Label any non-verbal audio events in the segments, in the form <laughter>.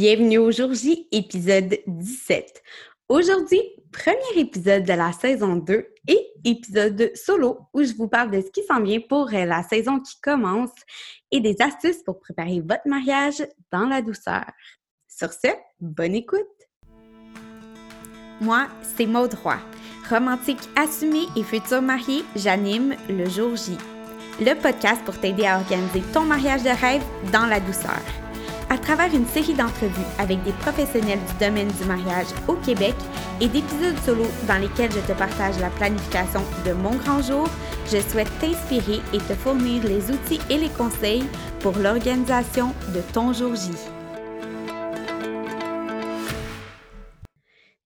Bienvenue au jour J, épisode 17. Aujourd'hui, premier épisode de la saison 2 et épisode solo où je vous parle de ce qui s'en vient pour la saison qui commence et des astuces pour préparer votre mariage dans la douceur. Sur ce, bonne écoute! Moi, c'est Maud Roy. Romantique assumée et future mariée, j'anime le jour J, le podcast pour t'aider à organiser ton mariage de rêve dans la douceur à travers une série d'entrevues avec des professionnels du domaine du mariage au Québec et d'épisodes solo dans lesquels je te partage la planification de mon grand jour, je souhaite t'inspirer et te fournir les outils et les conseils pour l'organisation de ton jour J.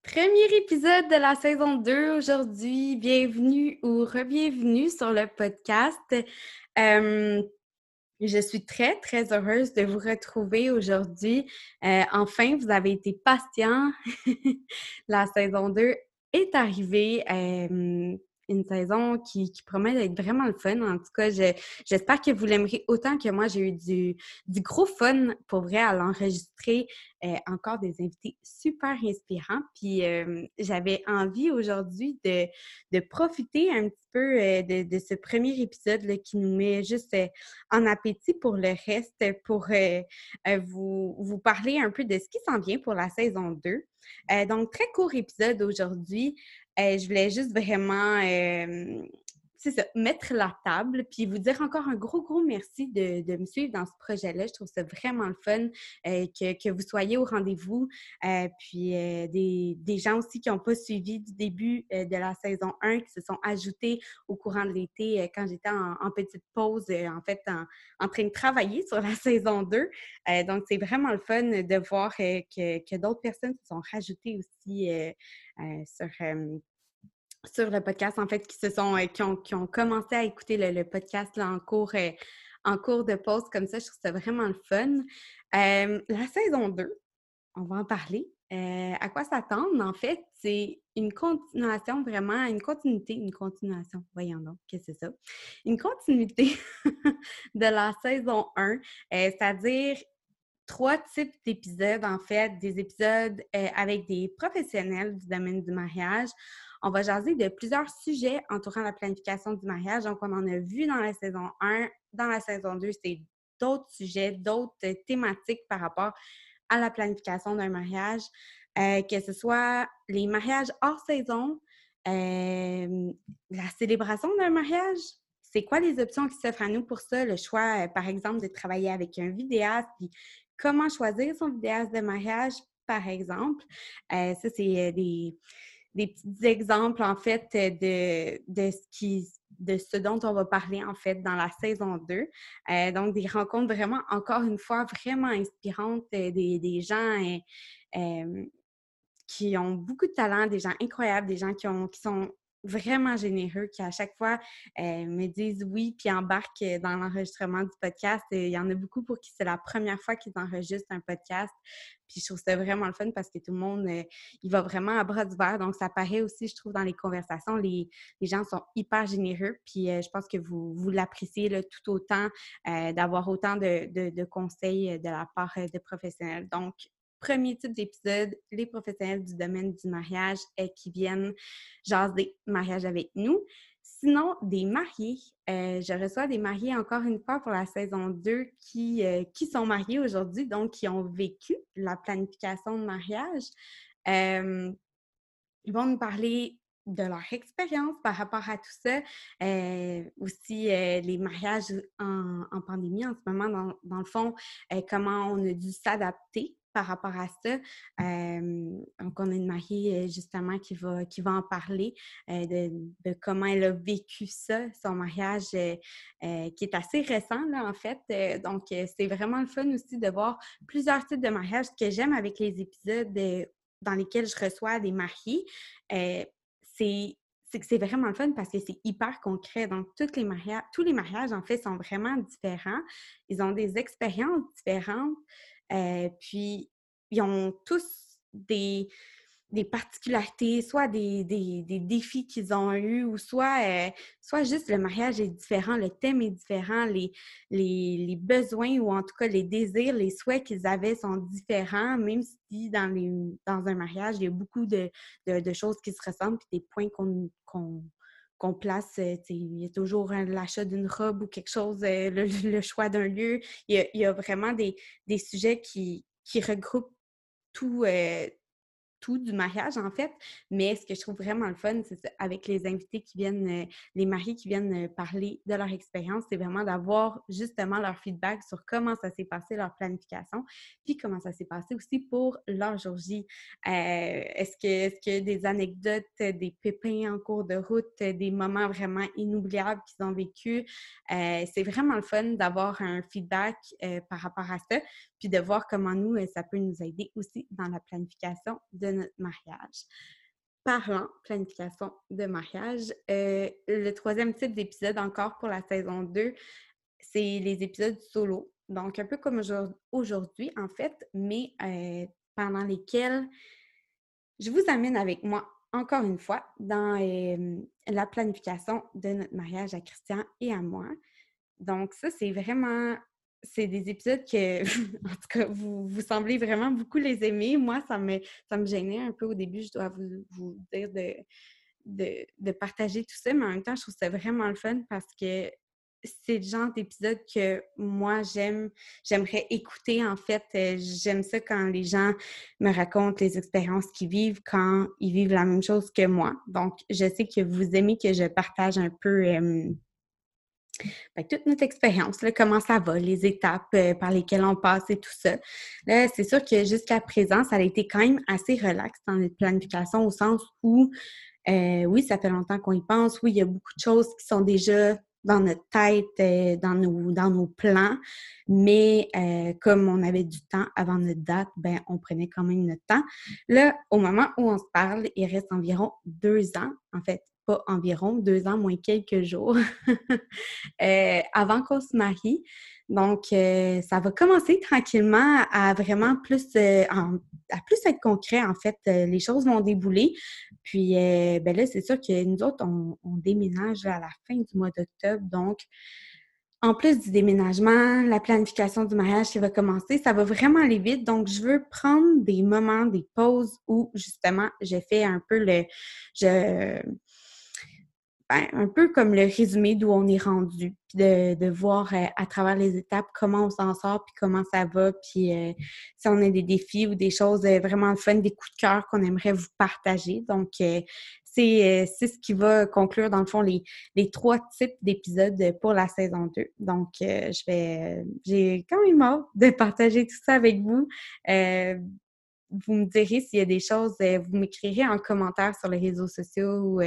Premier épisode de la saison 2 aujourd'hui. Bienvenue ou re-bienvenue sur le podcast. Euh, je suis très, très heureuse de vous retrouver aujourd'hui. Euh, enfin, vous avez été patient. <laughs> La saison 2 est arrivée une saison qui, promet d'être vraiment le fun. En tout cas, j'espère que vous l'aimerez autant que moi. J'ai eu du, gros fun pour vrai à l'enregistrer. Euh, encore des invités super inspirants. Puis euh, j'avais envie aujourd'hui de, profiter un petit peu euh, de, ce premier épisode là, qui nous met juste en appétit pour le reste, pour vous, vous parler un peu de ce qui s'en vient pour la saison 2. Donc, très court épisode aujourd'hui. Euh, je voulais juste vraiment euh, mettre la table, puis vous dire encore un gros, gros merci de, me suivre dans ce projet-là. Je trouve ça vraiment le fun euh, que, vous soyez au rendez-vous. puis des, gens aussi qui n'ont pas suivi du début de la saison 1, qui se sont ajoutés au courant de l'été quand j'étais en, petite pause, en fait, en, train de travailler sur la <laughs> saison 2. donc, c'est vraiment le fun de voir que, que d'autres personnes se sont rajoutées aussi sur, sur le podcast, en fait, qui se sont qui, ont, qui ont commencé à écouter le, podcast là, en cours en cours de pause comme ça. Je trouve ça vraiment le fun. la saison 2, on va en parler. à quoi s'attendre? En fait, c'est une continuation, vraiment, une continuité, une continuation, voyons donc, qu'est-ce que c'est ça? Une continuité <laughs> de la saison 1, c'est-à-dire trois types d'épisodes, en fait, des épisodes euh, avec des professionnels du domaine du mariage. On va jaser de plusieurs sujets entourant la planification du mariage. Donc, on en a vu dans la saison 1. Dans la saison 2, c'est d'autres sujets, d'autres thématiques par rapport à la planification d'un mariage, euh, que ce soit les mariages hors saison, euh, la célébration d'un mariage, c'est quoi les options qui s'offrent à nous pour ça? Le choix, par exemple, de travailler avec un vidéaste, puis comment choisir son vidéaste de mariage, par exemple. Euh, ça, c'est euh, des, petits exemples, en fait, de, de, de ce dont on va parler en fait dans la saison 2. Euh, donc, des rencontres vraiment, encore une fois, vraiment inspirantes, des, gens qui ont beaucoup de talent, des gens incroyables, des gens qui, ont, qui sont vraiment généreux qui à chaque fois euh, me disent oui puis embarquent euh, dans l'enregistrement du podcast. il y en a beaucoup pour qui c'est la première fois qu'ils enregistrent un podcast. Puis je trouve ça vraiment le fun parce que tout le monde, euh, il va vraiment à bras verre. Donc ça paraît aussi, je trouve, dans les conversations, les, gens sont hyper généreux. Puis je pense que vous, vous l'appréciez tout autant d'avoir autant de, de, conseils de la part de professionnels. Donc, premier type d'épisode, les professionnels du domaine du mariage euh, qui viennent jaser mariage avec nous. Sinon, des mariés. Euh, je reçois des mariés encore une fois pour la saison 2 qui, euh, qui sont mariés aujourd'hui, donc qui ont vécu la planification de mariage. ils vont nous parler de leur expérience par rapport à tout ça. aussi, les mariages en, pandémie en ce moment, dans, dans le fond, comment on a dû s'adapter par rapport à ça. donc, on a une mariée justement qui va, en parler de, comment elle a vécu ça, son mariage qui est assez récent, là, en fait. donc, c'est vraiment le fun aussi de voir plusieurs types de mariages. Ce que j'aime avec les épisodes dans lesquels je reçois des mariés, c'est c'est vraiment le fun parce que c'est hyper concret. Donc, toutes les mariages, tous les mariages, en fait, sont vraiment différents. Ils ont des expériences différentes. Puis, ils ont tous des, des particularités, soit des, défis qu'ils ont eus, ou soit, soit juste le mariage est différent, le thème est différent, les, les, besoins ou en tout cas les désirs, les souhaits qu'ils avaient sont différents, même si dans, les, dans un mariage, il y a beaucoup de, choses qui se ressemblent, puis des points qu'on place. Euh, il y a toujours l'achat d'une robe ou quelque chose, euh, le, <laughs> choix d'un lieu. Il y, a, vraiment des, sujets qui, qui regroupent tout, du mariage, en fait. Mais ce que je trouve vraiment le fun, c'est avec les invités qui viennent, euh, les mariés qui viennent euh, parler de leur expérience, c'est vraiment d'avoir justement leur feedback sur comment ça s'est passé, leur planification, puis comment ça s'est passé aussi pour leur jour J. Euh, est-ce que est-ce que des anecdotes, des pépins en cours de route, des moments vraiment inoubliables qu'ils ont vécu? c'est vraiment le fun d'avoir un feedback par rapport à ça puis de voir comment nous, euh, ça peut nous aider aussi dans la planification de notre mariage. Parlant planification de mariage, euh, le troisième type d'épisode encore pour la saison 2, c'est les épisodes solo. Donc, un peu comme aujourd'hui, en fait, mais euh, pendant lesquels je vous amène avec moi encore une fois dans la planification de notre mariage à Christian et à moi. Donc, ça, c'est vraiment c'est des épisodes que, <laughs> en tout cas, vous, vous, semblez vraiment beaucoup les aimer. Moi, ça me, ça me gênait un peu au début, je dois vous, vous dire de, de, partager tout ça, mais en même temps, je trouve ça vraiment le fun parce que c'est le genre d'épisode que moi, j'aime, j'aimerais écouter, en fait. Euh, j'aime ça quand les gens me racontent les expériences qu'ils vivent quand ils vivent la même chose que moi. Donc, je sais que vous aimez que je partage un peu... Toute notre expérience, comment ça va, les étapes euh, par lesquelles on passe et tout ça. Là, c'est sûr que jusqu'à présent, ça a été quand même assez relax dans notre planification au sens où, euh, oui, ça fait longtemps qu'on y pense. Oui, il y a beaucoup de choses qui sont déjà dans notre tête, euh, dans, nos, dans nos plans, mais comme on avait du temps avant notre date, ben, on prenait quand même notre temps. Là, au moment où on se parle, il reste environ deux ans, en fait, pas environ deux ans moins quelques jours <laughs> euh, avant qu'on se marie. Donc, euh, ça va commencer tranquillement à vraiment plus, euh, à plus être concret, en fait. les choses vont débouler. Puis, ben là, c'est sûr que nous autres, on, déménage à la fin du mois d'octobre. Donc, en plus du déménagement, la planification du mariage qui va commencer, ça va vraiment aller vite. Donc, je veux prendre des moments, des pauses où, justement, j'ai fait un peu le... un peu comme le résumé d'où on est rendu, puis de, voir euh, à travers les étapes comment on s'en sort, puis comment ça va, puis euh, si on a des défis ou des choses euh, vraiment fun, des coups de cœur qu'on aimerait vous partager. Donc, c'est ce qui va conclure, dans le fond, les, les trois types d'épisodes pour la saison 2. Donc, je vais, j'ai quand même hâte de partager tout ça avec vous vous me direz s'il y a des choses, vous m'écrirez en commentaire sur les réseaux sociaux ou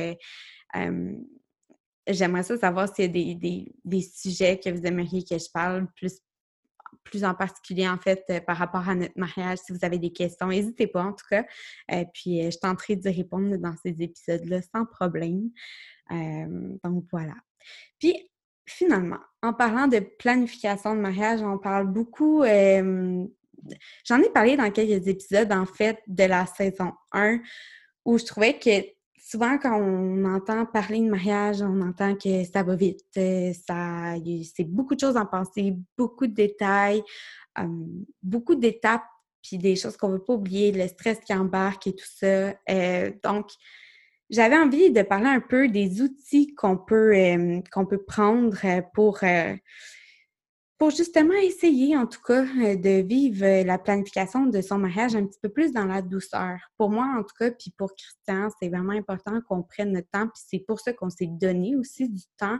J'aimerais ça savoir s'il y a des, des, sujets que vous aimeriez que je parle plus, plus en particulier, en fait, euh, par rapport à notre mariage. Si vous avez des questions, n'hésitez pas, en tout cas. euh, puis, euh, je tenterai d'y répondre dans ces épisodes-là sans problème. donc, voilà. Puis, finalement, en parlant de planification de mariage, on parle beaucoup... J'en ai parlé dans quelques épisodes, en fait, de la saison 1, où je trouvais que souvent, quand on entend parler de mariage, on entend que ça va vite, euh, ça, c'est beaucoup de choses en pensée, beaucoup de détails, beaucoup d'étapes, puis des choses qu'on ne veut pas oublier, le stress qui embarque et tout ça. Euh, donc, j'avais envie de parler un peu des outils qu'on peut, qu'on peut prendre euh, pour justement essayer, en tout cas, euh, de vivre euh, la planification de son mariage un petit peu plus dans la douceur. Pour moi, en tout cas, puis pour Christian, c'est vraiment important qu'on prenne notre temps, puis c'est pour ça qu'on s'est donné aussi du temps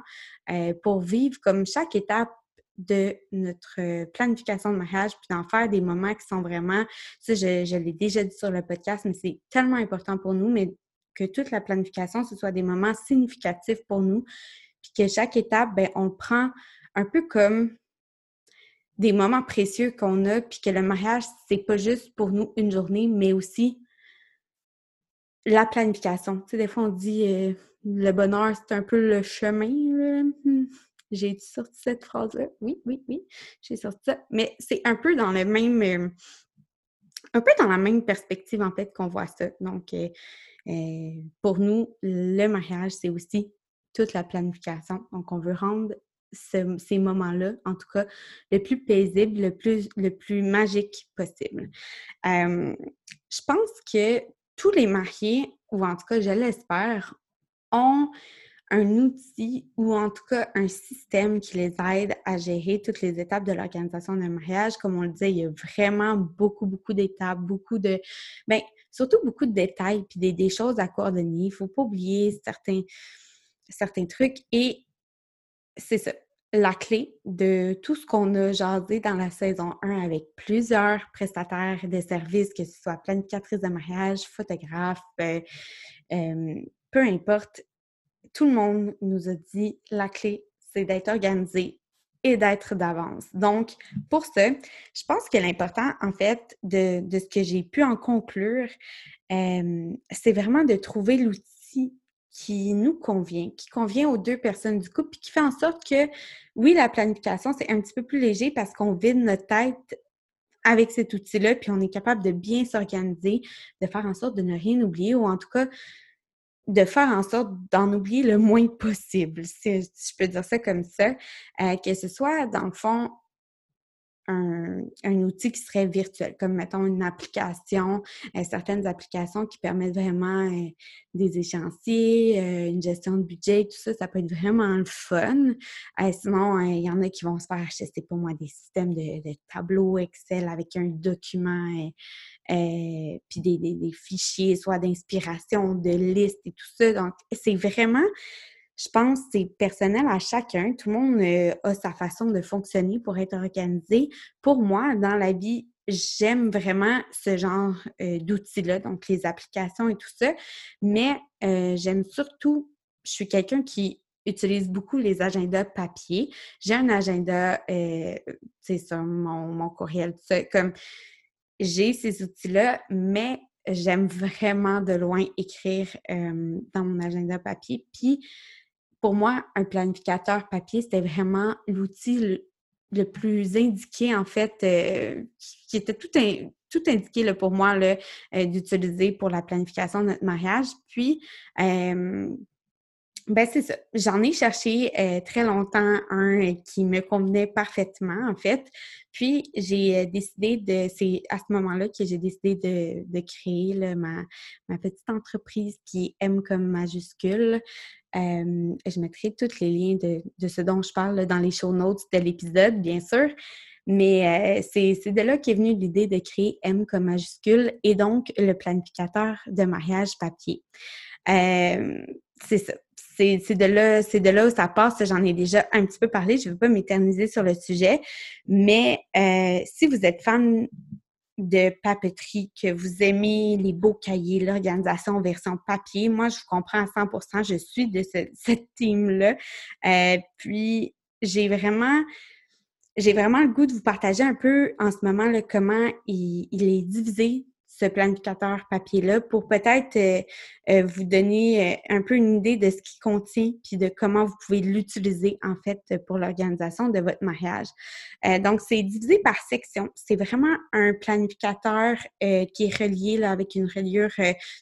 euh, pour vivre comme chaque étape de notre planification de mariage, puis d'en faire des moments qui sont vraiment, ça je, je l'ai déjà dit sur le podcast, mais c'est tellement important pour nous, mais que toute la planification, ce soit des moments significatifs pour nous, puis que chaque étape, ben, on le prend un peu comme des moments précieux qu'on a, puis que le mariage, c'est pas juste pour nous une journée, mais aussi la planification. Tu sais, des fois, on dit euh, le bonheur, c'est un peu le chemin. Hmm. J'ai sorti cette phrase-là. Oui, oui, oui, j'ai sorti ça. Mais c'est un peu dans le même. Euh, un peu dans la même perspective, en fait, qu'on voit ça. Donc, pour nous, le mariage, c'est aussi toute la planification. Donc, on veut rendre ces moments-là, en tout cas, le plus paisible, le plus, le plus magique possible. je pense que tous les mariés, ou en tout cas, je l'espère, ont un outil ou en tout cas un système qui les aide à gérer toutes les étapes de l'organisation d'un mariage. Comme on le disait, il y a vraiment beaucoup, beaucoup d'étapes, beaucoup de... Bien, surtout beaucoup de détails, puis des, des choses à coordonner. Il ne faut pas oublier certains, certains trucs. Et c'est ça. La clé de tout ce qu'on a jasé dans la saison 1 avec plusieurs prestataires de services, que ce soit planificatrice de mariage, photographe, euh, euh, peu importe, tout le monde nous a dit la clé, c'est d'être organisé et d'être d'avance. Donc, pour ça, je pense que l'important, en fait, de, ce que j'ai pu en conclure, euh, c'est vraiment de trouver l'outil qui nous convient, qui convient aux deux personnes du couple, puis qui fait en sorte que, oui, la planification, c'est un petit peu plus léger parce qu'on vide notre tête avec cet outil-là, puis on est capable de bien s'organiser, de faire en sorte de ne rien oublier, ou en tout cas, de faire en sorte d'en oublier le moins possible, si je peux dire ça comme ça, euh, que ce soit, dans le fond, un, outil qui serait virtuel, comme mettons une application, euh, certaines applications qui permettent vraiment euh, des échéanciers, euh, une gestion de budget, tout ça, ça peut être vraiment le fun. sinon, il y en a qui vont se faire acheter, c'est pour moi, des systèmes de, tableaux Excel avec un document, puis des, des, fichiers, soit d'inspiration, de listes et tout ça. Donc, c'est vraiment je pense que c'est personnel à chacun. Tout le monde euh, a sa façon de fonctionner pour être organisé. Pour moi, dans la vie, j'aime vraiment ce genre euh, d'outils-là, donc les applications et tout ça. Mais euh, j'aime surtout, je suis quelqu'un qui utilise beaucoup les agendas papier. J'ai un agenda, c'est sur mon, mon courriel, comme j'ai ces outils-là, mais j'aime vraiment de loin écrire dans mon agenda papier. Puis, pour moi, un planificateur papier, c'était vraiment l'outil le, plus indiqué, en fait, euh, qui était tout, indiqué là, pour moi euh, d'utiliser pour la planification de notre mariage. Puis, euh, ben c'est ça. J'en ai cherché très longtemps un qui me convenait parfaitement, en fait. Puis j'ai décidé de, c'est à ce moment-là que j'ai décidé de, de créer ma, ma, petite entreprise qui aime comme majuscule je mettrai tous les liens de, ce dont je parle dans les show notes de l'épisode, bien sûr. Mais euh, c'est de là qu'est venue l'idée de créer M comme majuscule et donc le planificateur de mariage papier. c'est ça. C'est de, là, de là où ça passe. J'en ai déjà un petit peu parlé. Je ne veux pas m'éterniser sur le sujet. Mais euh, si vous êtes fan de papeterie, que vous aimez les beaux cahiers, l'organisation version papier. Moi, je vous comprends à 100% je suis de cette team-là. Euh, puis, j'ai vraiment, j'ai vraiment le goût de vous partager un peu en ce moment là, comment il est divisé ce planificateur papier-là pour peut-être euh, euh, vous donner euh, un peu une idée de ce qu'il contient puis de comment vous pouvez l'utiliser en fait pour l'organisation de votre mariage. donc, c'est divisé par section. C'est vraiment un planificateur qui est relié là, avec une reliure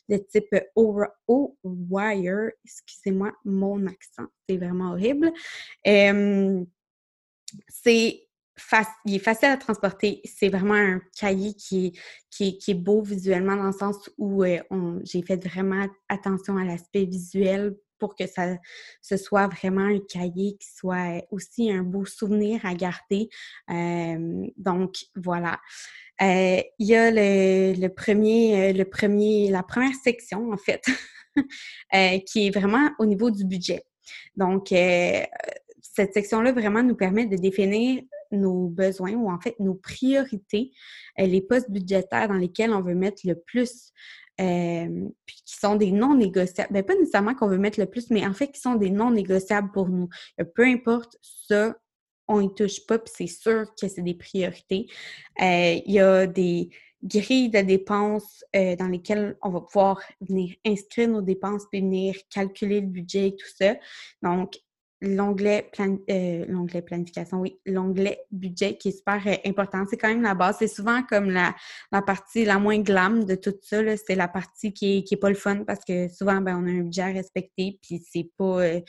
de type O-Wire. Excusez-moi mon accent, c'est vraiment horrible. c'est il est facile à transporter. C'est vraiment un cahier qui est, beau visuellement dans le sens où euh, j'ai fait vraiment attention à l'aspect visuel pour que ça ce soit vraiment un cahier qui soit aussi un beau souvenir à garder. Euh, donc, voilà. Euh, il y a le premier, la première section, en fait, <laughs> qui est vraiment au niveau du budget. Donc, cette section-là vraiment nous permet de définir nos besoins ou en fait nos priorités, euh, les postes budgétaires dans lesquels on veut mettre le plus, euh, puis qui sont des non négociables. Bien, pas nécessairement qu'on veut mettre le plus, mais en fait qui sont des non négociables pour nous. Euh, peu importe ça, on y touche pas, puis c'est sûr que c'est des priorités. Il y a des grilles de dépenses dans lesquelles on va pouvoir venir inscrire nos dépenses puis venir calculer le budget et tout ça. Donc, l'onglet euh, planification, oui, l'onglet budget qui est super euh, important. C'est quand même la base. C'est souvent comme la, la, partie la moins glam de tout ça. C'est la partie qui est, qui est pas le fun parce que souvent, ben, on a un budget à respecter, puis c'est pas. Euh,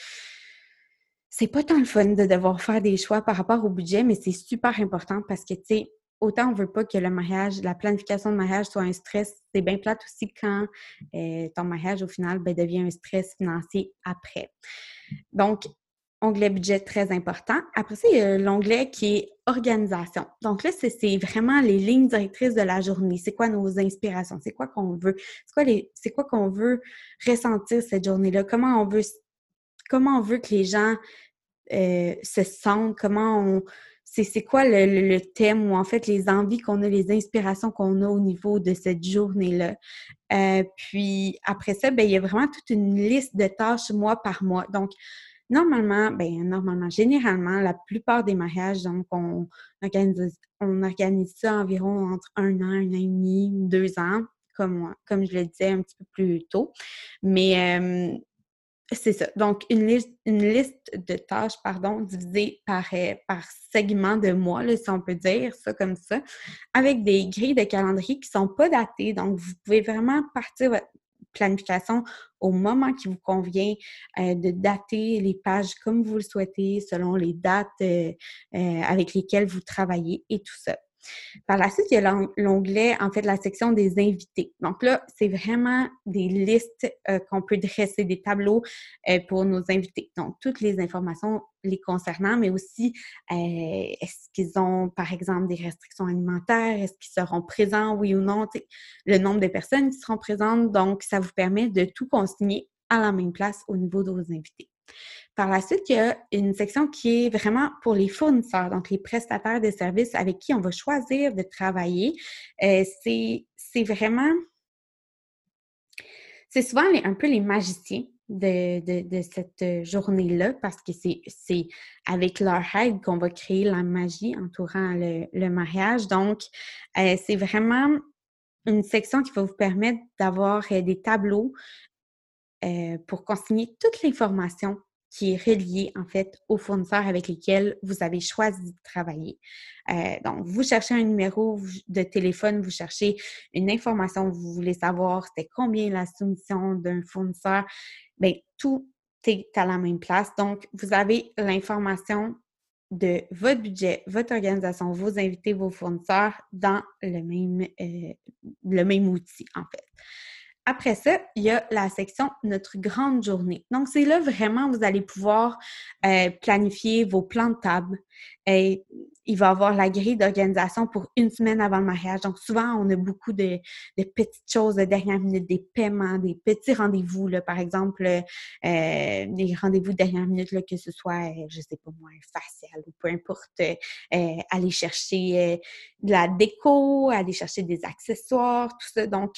c'est pas tant le fun de devoir faire des choix par rapport au budget, mais c'est super important parce que, tu sais, autant on veut pas que le mariage, la planification de mariage soit un stress, c'est bien plate aussi quand ton mariage, au final, ben, devient un stress financier après. Donc, onglet budget très important. Après ça, il y a l'onglet qui est organisation. Donc là, c'est vraiment les lignes directrices de la journée. C'est quoi nos inspirations? C'est quoi qu'on veut? C'est quoi qu'on veut ressentir cette journée-là? Comment on veut comment on veut que les gens euh, se sentent? Comment on c'est quoi le, thème ou en fait les envies qu'on a, les inspirations qu'on a au niveau de cette journée-là? Euh, puis après ça, ben, il y a vraiment toute une liste de tâches mois par mois. Donc, Normalement, ben normalement, généralement, la plupart des mariages, donc on organise, on organise ça environ entre un an, un an et demi, deux ans, comme comme je le disais un petit peu plus tôt. Mais c'est ça. Donc, une liste, une liste de tâches, pardon, divisée par, euh, par segment de mois, si on peut dire ça comme ça, avec des grilles de calendrier qui ne sont pas datées. Donc, vous pouvez vraiment partir votre planification au moment qui vous convient, euh, de dater les pages comme vous le souhaitez, selon les dates euh, euh, avec lesquelles vous travaillez et tout ça. Par la suite, il y a l'onglet, en fait, la section des invités. Donc là, c'est vraiment des listes euh, qu'on peut dresser, des tableaux euh, pour nos invités. Donc, toutes les informations les concernant, mais aussi euh, est-ce qu'ils ont, par exemple, des restrictions alimentaires? Est-ce qu'ils seront présents, oui ou non? Le nombre de personnes qui seront présentes. Donc, ça vous permet de tout consigner à la même place au niveau de vos invités. Par la suite, il y a une section qui est vraiment pour les fournisseurs, donc les prestataires de services avec qui on va choisir de travailler. Euh, c'est vraiment, c'est souvent un peu les magiciens de, cette journée-là parce que c'est avec leur aide qu'on va créer la magie entourant le, mariage. Donc, euh, c'est vraiment une section qui va vous permettre d'avoir euh, des tableaux pour consigner toute l'information qui est relié en fait aux fournisseurs avec lesquels vous avez choisi de travailler. Euh, donc, vous cherchez un numéro de téléphone, vous cherchez une information, vous voulez savoir c'était combien la soumission d'un fournisseur, bien, tout est à la même place. Donc, vous avez l'information de votre budget, votre organisation, vos invités, vos fournisseurs dans le même, euh, le même outil, en fait. Après ça, il y a la section Notre grande journée. Donc, c'est là vraiment vous allez pouvoir euh, planifier vos plans de table. Et il va y avoir la grille d'organisation pour une semaine avant le mariage. Donc, souvent, on a beaucoup de, petites choses de dernière minute, des paiements, des petits rendez-vous, par exemple, euh, des rendez-vous de dernière minute, là, que ce soit, euh, je sais pas moi, facial ou peu importe, aller chercher de la déco, aller chercher des accessoires, tout ça. Donc,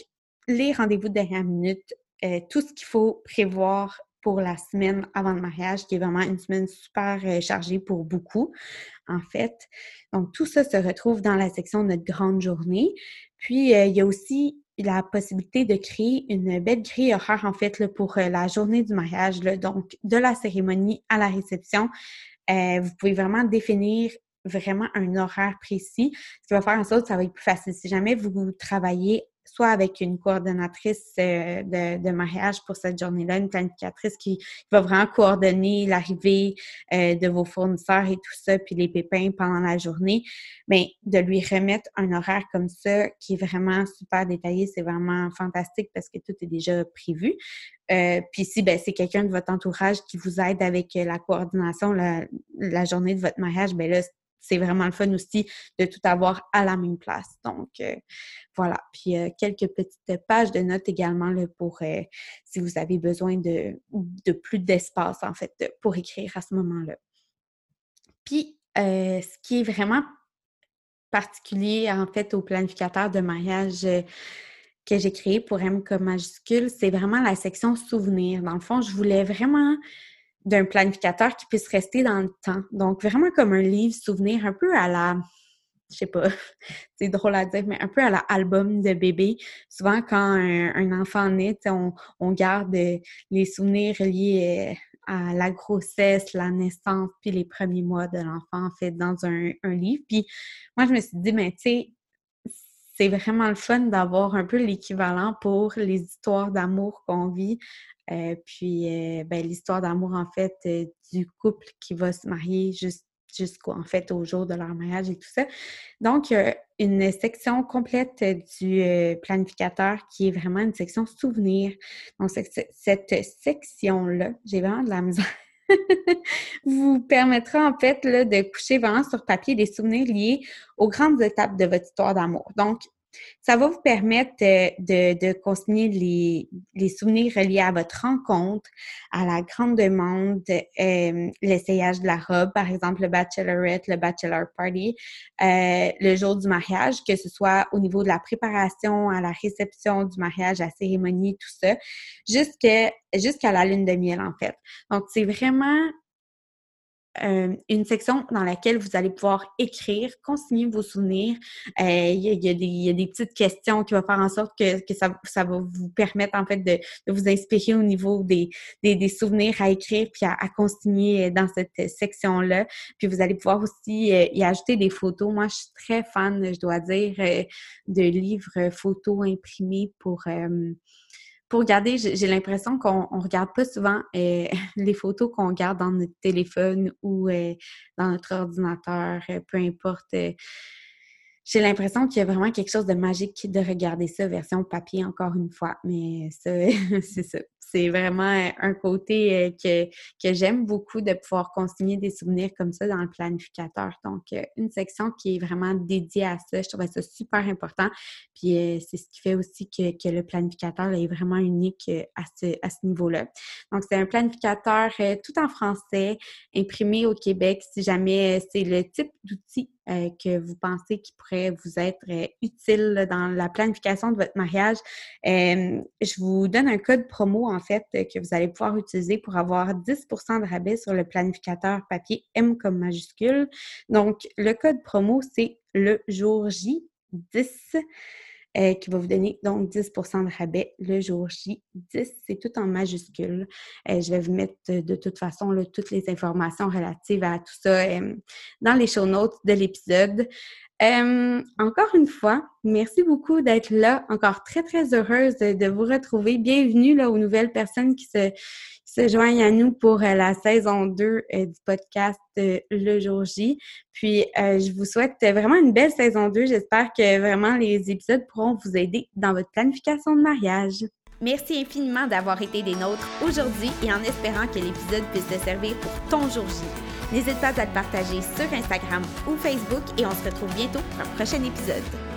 les rendez-vous de dernière minute, euh, tout ce qu'il faut prévoir pour la semaine avant le mariage, qui est vraiment une semaine super euh, chargée pour beaucoup, en fait. Donc, tout ça se retrouve dans la section de notre grande journée. Puis, euh, il y a aussi la possibilité de créer une belle grille horaire, en fait, pour la journée du mariage. donc, de la cérémonie à la réception, vous pouvez vraiment définir vraiment un horaire précis, ce qui va faire en sorte que ça va être plus facile. Si jamais vous travaillez soit avec une coordonnatrice euh, de, mariage pour cette journée-là, une planificatrice qui va vraiment coordonner l'arrivée euh, de vos fournisseurs et tout ça, puis les pépins pendant la journée, mais de lui remettre un horaire comme ça qui est vraiment super détaillé, c'est vraiment fantastique parce que tout est déjà prévu. Euh, puis si ben, c'est quelqu'un de votre entourage qui vous aide avec la coordination la, journée de votre mariage, ben là, c'est vraiment le fun aussi de tout avoir à la même place. Donc, euh, voilà. Puis, euh, quelques petites pages de notes également pour euh, si vous avez besoin de, plus d'espace, en fait, pour écrire à ce moment-là. Puis, ce qui est vraiment particulier, en fait, au planificateur de mariage que j'ai créé pour M comme majuscule, c'est vraiment la section souvenirs. Dans le fond, je voulais vraiment d'un planificateur qui puisse rester dans le temps. Donc, vraiment comme un livre souvenir, un peu à la, je sais pas, <laughs> c'est drôle à dire, mais un peu à l'album de bébé. Souvent, quand un, enfant naît, on, garde les souvenirs liés à la grossesse, la naissance, puis les premiers mois de l'enfant, en fait, dans un, livre. Puis moi, je me suis dit, mais tu sais, c'est vraiment le fun d'avoir un peu l'équivalent pour les histoires d'amour qu'on vit. Euh, puis, euh, ben, l'histoire d'amour, en fait, euh, du couple qui va se marier jusqu'au en fait au jour de leur mariage et tout ça. Donc, une section complète du planificateur qui est vraiment une section souvenir. Donc, cette section-là, j'ai vraiment de la misère. <laughs> vous permettra en fait de coucher vraiment sur papier des souvenirs liés aux grandes étapes de votre histoire d'amour. Donc, ça va vous permettre de, de, consigner les, les, souvenirs reliés à votre rencontre, à la grande demande, euh, l'essayage de la robe, par exemple le bachelorette, le bachelor party, euh, le jour du mariage, que ce soit au niveau de la préparation, à la réception du mariage, à la cérémonie, tout ça, jusqu'à la lune de miel, en fait. Donc, c'est vraiment euh, une section dans laquelle vous allez pouvoir écrire, consigner vos souvenirs. Euh, il, y a, des, petites questions qui vont faire en sorte que, ça, va vous permettre en fait de, vous inspirer au niveau des, souvenirs à écrire puis à, consigner dans cette section-là. Puis vous allez pouvoir aussi euh, y ajouter des photos. Moi, je suis très fan, je dois dire, de livres photos imprimés pour pour regarder, j'ai l'impression qu'on ne regarde pas souvent euh, <laughs> les photos qu'on garde dans notre téléphone ou euh, dans notre ordinateur, euh, peu importe. j'ai l'impression qu'il y a vraiment quelque chose de magique de regarder ça version papier encore une fois, mais ça, <laughs> c'est ça c'est vraiment un côté euh, que, j'aime beaucoup de pouvoir consigner des souvenirs comme ça dans le planificateur. Donc, euh, une section qui est vraiment dédiée à ça, je trouvais ça super important. Puis, euh, c'est ce qui fait aussi que, que, le planificateur est vraiment unique à ce, à ce niveau-là. Donc, c'est un planificateur tout en français, imprimé au Québec, si jamais c'est le type d'outil que vous pensez qui pourrait vous être utile dans la planification de votre mariage. je vous donne un code promo en fait, euh, que vous allez pouvoir utiliser pour avoir 10% de rabais sur le planificateur papier M comme majuscule. Donc, le code promo, c'est le jour J 10. Euh, qui va vous donner donc 10% de rabais le jour J. 10, c'est tout en majuscule. Euh, je vais vous mettre de, toute façon toutes les informations relatives à tout ça dans les show notes de l'épisode. Euh, encore une fois, merci beaucoup d'être là. Encore très, très heureuse de, vous retrouver. Bienvenue là, aux nouvelles personnes qui se, se joignent à nous pour euh, la saison 2 euh, du podcast Le Jour J. Puis, je vous souhaite vraiment une belle saison 2. J'espère que vraiment les épisodes pourront vous aider dans votre planification de mariage. Merci infiniment d'avoir été des nôtres aujourd'hui et en espérant que l'épisode puisse te servir pour ton jour J. N'hésite pas à le partager sur Instagram ou Facebook et on se retrouve bientôt pour un prochain épisode.